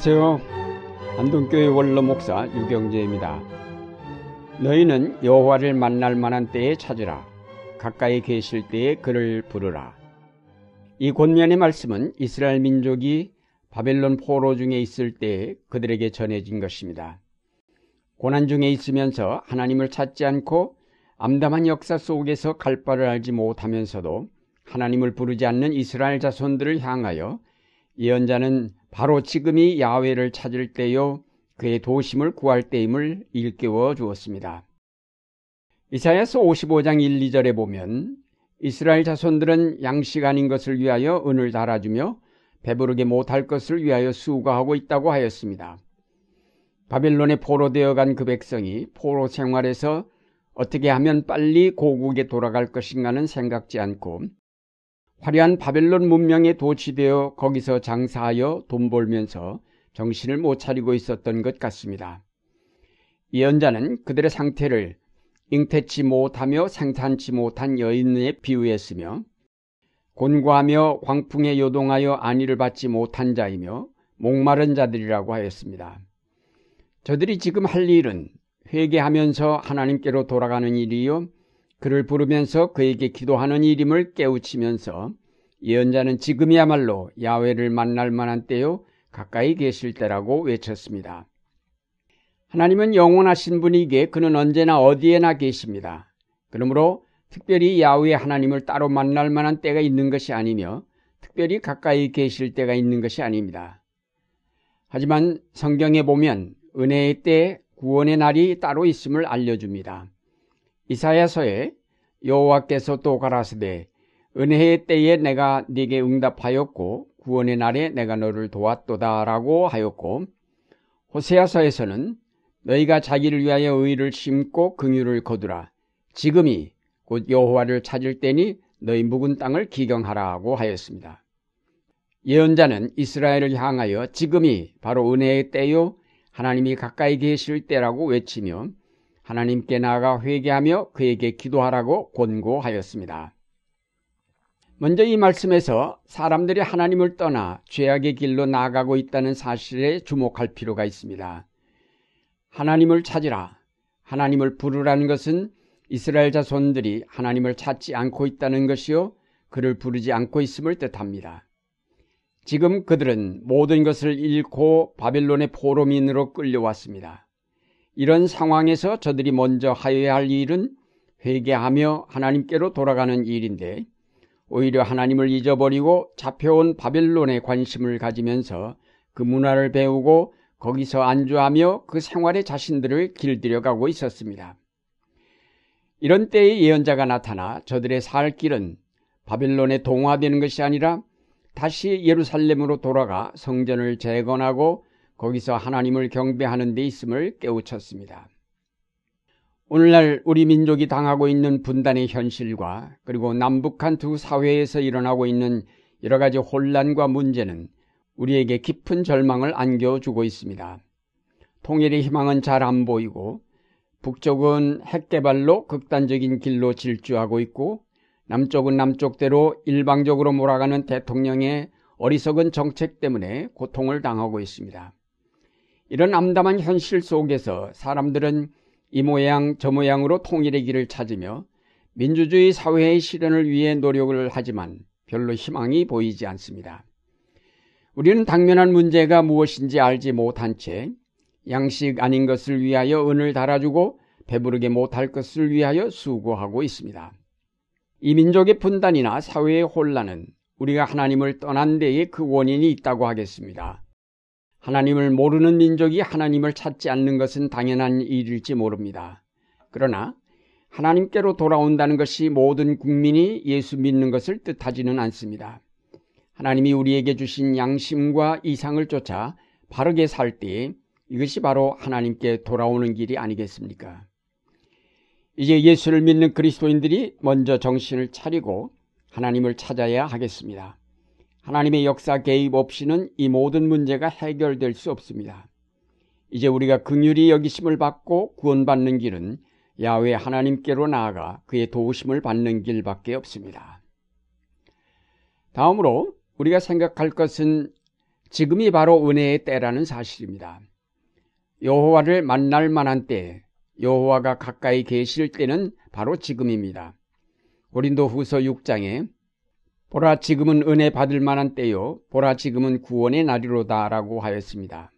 안녕하세요. 안동교회 원로 목사 유경재입니다. 너희는 여호와를 만날 만한 때에 찾으라. 가까이 계실 때에 그를 부르라. 이 권면의 말씀은 이스라엘 민족이 바벨론 포로 중에 있을 때 그들에게 전해진 것입니다. 고난 중에 있으면서 하나님을 찾지 않고 암담한 역사 속에서 갈 바를 알지 못하면서도 하나님을 부르지 않는 이스라엘 자손들을 향하여 예언자는 바로 지금이 야훼를 찾을 때요 그의 도심을 구할 때임을 일깨워 주었습니다. 이사야서 55장 1, 2절에 보면 이스라엘 자손들은 양식 아닌 것을 위하여 은을 달아주며 배부르게 못할 것을 위하여 수고하고 있다고 하였습니다. 바벨론에 포로되어 간 그 백성이 포로 생활에서 어떻게 하면 빨리 고국에 돌아갈 것인가는 생각지 않고 화려한 바벨론 문명에 도취되어 거기서 장사하여 돈 벌면서 정신을 못 차리고 있었던 것 같습니다. 예언자는 그들의 상태를 잉태치 못하며 생산치 못한 여인에 비유했으며 곤고하며 광풍에 요동하여 안위를 받지 못한 자이며 목마른 자들이라고 하였습니다. 저들이 지금 할 일은 회개하면서 하나님께로 돌아가는 일이요 그를 부르면서 그에게 기도하는 일임을 깨우치면서 예언자는 지금이야말로 야훼를 만날 만한 때요 가까이 계실 때라고 외쳤습니다. 하나님은 영원하신 분이기에 그는 언제나 어디에나 계십니다. 그러므로 특별히 야훼 하나님을 따로 만날 만한 때가 있는 것이 아니며 특별히 가까이 계실 때가 있는 것이 아닙니다. 하지만 성경에 보면 은혜의 때 구원의 날이 따로 있음을 알려줍니다. 이사야서에 여호와께서 또 가라사대 은혜의 때에 내가 네게 응답하였고 구원의 날에 내가 너를 도왔도다라고 하였고 호세아서에서는 너희가 자기를 위하여 의를 심고 긍휼을 거두라 지금이 곧 여호와를 찾을 때니 너희 묵은 땅을 기경하라고 하였습니다. 예언자는 이스라엘을 향하여 지금이 바로 은혜의 때요 하나님이 가까이 계실 때라고 외치며 하나님께 나아가 회개하며 그에게 기도하라고 권고하였습니다. 먼저 이 말씀에서 사람들이 하나님을 떠나 죄악의 길로 나아가고 있다는 사실에 주목할 필요가 있습니다. 하나님을 찾으라. 하나님을 부르라는 것은 이스라엘 자손들이 하나님을 찾지 않고 있다는 것이요. 그를 부르지 않고 있음을 뜻합니다. 지금 그들은 모든 것을 잃고 바벨론의 포로민으로 끌려왔습니다. 이런 상황에서 저들이 먼저 하여야 할 일은 회개하며 하나님께로 돌아가는 일인데 오히려 하나님을 잊어버리고 잡혀온 바벨론에 관심을 가지면서 그 문화를 배우고 거기서 안주하며 그 생활에 자신들을 길들여 가고 있었습니다. 이런 때에 예언자가 나타나 저들의 살 길은 바벨론에 동화되는 것이 아니라 다시 예루살렘으로 돌아가 성전을 재건하고 거기서 하나님을 경배하는 데 있음을 깨우쳤습니다. 오늘날 우리 민족이 당하고 있는 분단의 현실과 그리고 남북한 두 사회에서 일어나고 있는 여러 가지 혼란과 문제는 우리에게 깊은 절망을 안겨주고 있습니다. 통일의 희망은 잘 안 보이고 북쪽은 핵 개발로 극단적인 길로 질주하고 있고 남쪽은 남쪽대로 일방적으로 몰아가는 대통령의 어리석은 정책 때문에 고통을 당하고 있습니다. 이런 암담한 현실 속에서 사람들은 이 모양 저 모양으로 통일의 길을 찾으며 민주주의 사회의 실현을 위해 노력을 하지만 별로 희망이 보이지 않습니다. 우리는 당면한 문제가 무엇인지 알지 못한 채 양식 아닌 것을 위하여 은을 달아주고 배부르게 못할 것을 위하여 수고하고 있습니다. 이 민족의 분단이나 사회의 혼란은 우리가 하나님을 떠난 데에 그 원인이 있다고 하겠습니다. 하나님을 모르는 민족이 하나님을 찾지 않는 것은 당연한 일일지 모릅니다. 그러나 하나님께로 돌아온다는 것이 모든 국민이 예수 믿는 것을 뜻하지는 않습니다. 하나님이 우리에게 주신 양심과 이상을 쫓아 바르게 살 때에 이것이 바로 하나님께 돌아오는 길이 아니겠습니까? 이제 예수를 믿는 그리스도인들이 먼저 정신을 차리고 하나님을 찾아야 하겠습니다. 하나님의 역사 개입 없이는 이 모든 문제가 해결될 수 없습니다. 이제 우리가 긍휼히 여기심을 받고 구원받는 길은 야외 하나님께로 나아가 그의 도우심을 받는 길밖에 없습니다. 다음으로 우리가 생각할 것은 지금이 바로 은혜의 때라는 사실입니다. 여호와를 만날 만한 때, 여호와가 가까이 계실 때는 바로 지금입니다. 고린도 후서 6장에 보라 지금은 은혜 받을 만한 때요 보라 지금은 구원의 날이로다라고 하였습니다.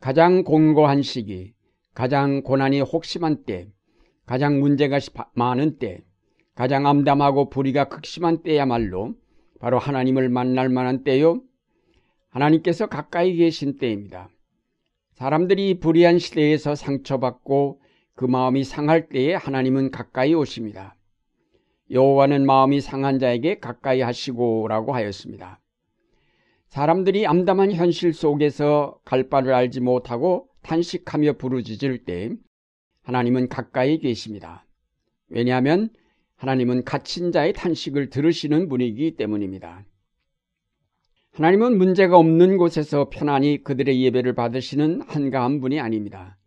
가장 공고한 시기, 가장 고난이 혹심한 때, 가장 문제가 많은 때, 가장 암담하고 불의가 극심한 때야말로 바로 하나님을 만날 만한 때요. 하나님께서 가까이 계신 때입니다. 사람들이 불의한 시대에서 상처받고 그 마음이 상할 때에 하나님은 가까이 오십니다. 여호와는 마음이 상한 자에게 가까이 하시고라고 하였습니다. 사람들이 암담한 현실 속에서 갈 바를 알지 못하고 탄식하며 부르짖을 때 하나님은 가까이 계십니다. 왜냐하면 하나님은 갇힌 자의 탄식을 들으시는 분이기 때문입니다. 하나님은 문제가 없는 곳에서 편안히 그들의 예배를 받으시는 한가한 분이 아닙니다.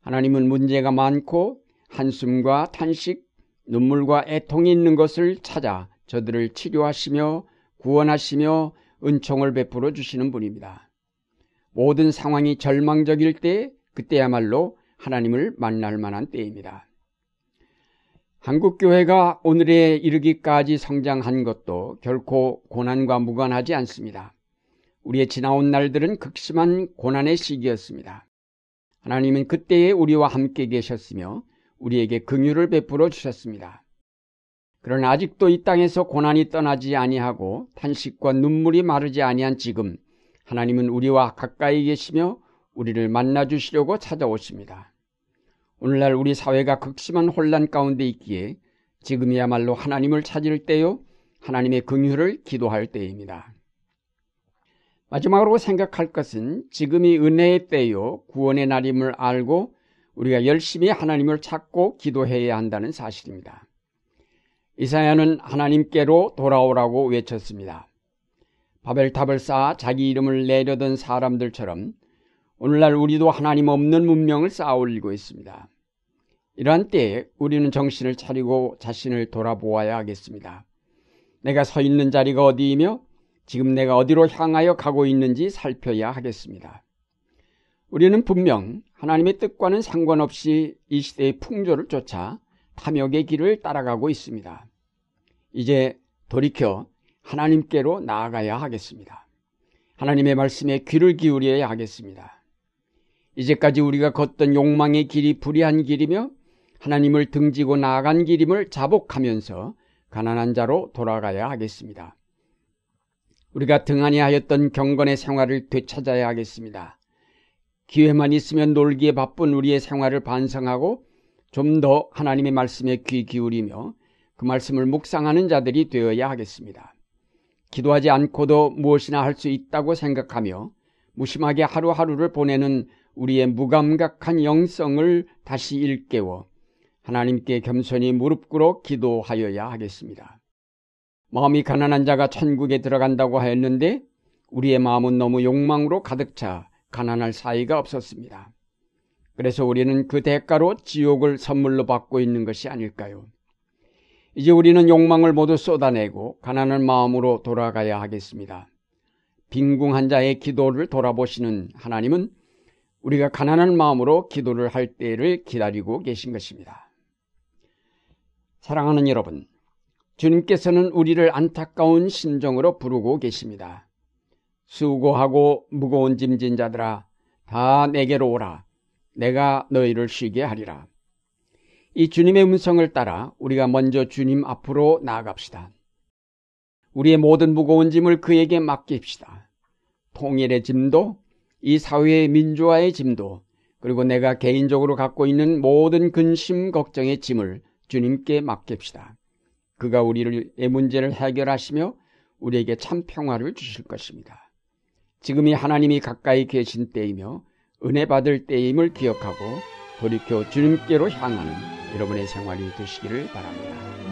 하나님은 문제가 많고 한숨과 탄식, 눈물과 애통이 있는 것을 찾아 저들을 치료하시며 구원하시며 은총을 베풀어 주시는 분입니다. 모든 상황이 절망적일 때 그때야말로 하나님을 만날 만한 때입니다. 한국교회가 오늘에 이르기까지 성장한 것도 결코 고난과 무관하지 않습니다. 우리의 지나온 날들은 극심한 고난의 시기였습니다. 하나님은 그때에 우리와 함께 계셨으며 우리에게 긍휼을 베풀어 주셨습니다. 그러나 아직도 이 땅에서 고난이 떠나지 아니하고 탄식과 눈물이 마르지 아니한 지금 하나님은 우리와 가까이 계시며 우리를 만나 주시려고 찾아오십니다. 오늘날 우리 사회가 극심한 혼란 가운데 있기에 지금이야말로 하나님을 찾을 때요 하나님의 긍휼을 기도할 때입니다. 마지막으로 생각할 것은 지금이 은혜의 때요 구원의 날임을 알고 우리가 열심히 하나님을 찾고 기도해야 한다는 사실입니다. 이사야는 하나님께로 돌아오라고 외쳤습니다. 바벨탑을 쌓아 자기 이름을 내려던 사람들처럼 오늘날 우리도 하나님 없는 문명을 쌓아 올리고 있습니다. 이러한 때에 우리는 정신을 차리고 자신을 돌아보아야 하겠습니다. 내가 서 있는 자리가 어디이며 지금 내가 어디로 향하여 가고 있는지 살펴야 하겠습니다. 우리는 분명 하나님의 뜻과는 상관없이 이 시대의 풍조를 쫓아 탐욕의 길을 따라가고 있습니다. 이제 돌이켜 하나님께로 나아가야 하겠습니다. 하나님의 말씀에 귀를 기울여야 하겠습니다. 이제까지 우리가 걷던 욕망의 길이 불의한 길이며 하나님을 등지고 나아간 길임을 자복하면서 가난한 자로 돌아가야 하겠습니다. 우리가 등한히 하였던 경건의 생활을 되찾아야 하겠습니다. 기회만 있으면 놀기에 바쁜 우리의 생활을 반성하고 좀 더 하나님의 말씀에 귀 기울이며 그 말씀을 묵상하는 자들이 되어야 하겠습니다. 기도하지 않고도 무엇이나 할 수 있다고 생각하며 무심하게 하루하루를 보내는 우리의 무감각한 영성을 다시 일깨워 하나님께 겸손히 무릎 꿇어 기도하여야 하겠습니다. 마음이 가난한 자가 천국에 들어간다고 하였는데 우리의 마음은 너무 욕망으로 가득 차 가난할 사이가 없었습니다. 그래서 우리는 그 대가로 지옥을 선물로 받고 있는 것이 아닐까요? 이제 우리는 욕망을 모두 쏟아내고 가난한 마음으로 돌아가야 하겠습니다. 빈궁한 자의 기도를 돌아보시는 하나님은 우리가 가난한 마음으로 기도를 할 때를 기다리고 계신 것입니다. 사랑하는 여러분, 주님께서는 우리를 안타까운 심정으로 부르고 계십니다. 수고하고 무거운 짐진 자들아 다 내게로 오라 내가 너희를 쉬게 하리라. 이 주님의 음성을 따라 우리가 먼저 주님 앞으로 나아갑시다. 우리의 모든 무거운 짐을 그에게 맡깁시다. 통일의 짐도 이 사회의 민주화의 짐도 그리고 내가 개인적으로 갖고 있는 모든 근심 걱정의 짐을 주님께 맡깁시다. 그가 우리의 문제를 해결하시며 우리에게 참 평화를 주실 것입니다. 지금이 하나님이 가까이 계신 때이며 은혜 받을 때임을 기억하고 돌이켜 주님께로 향하는 여러분의 생활이 되시기를 바랍니다.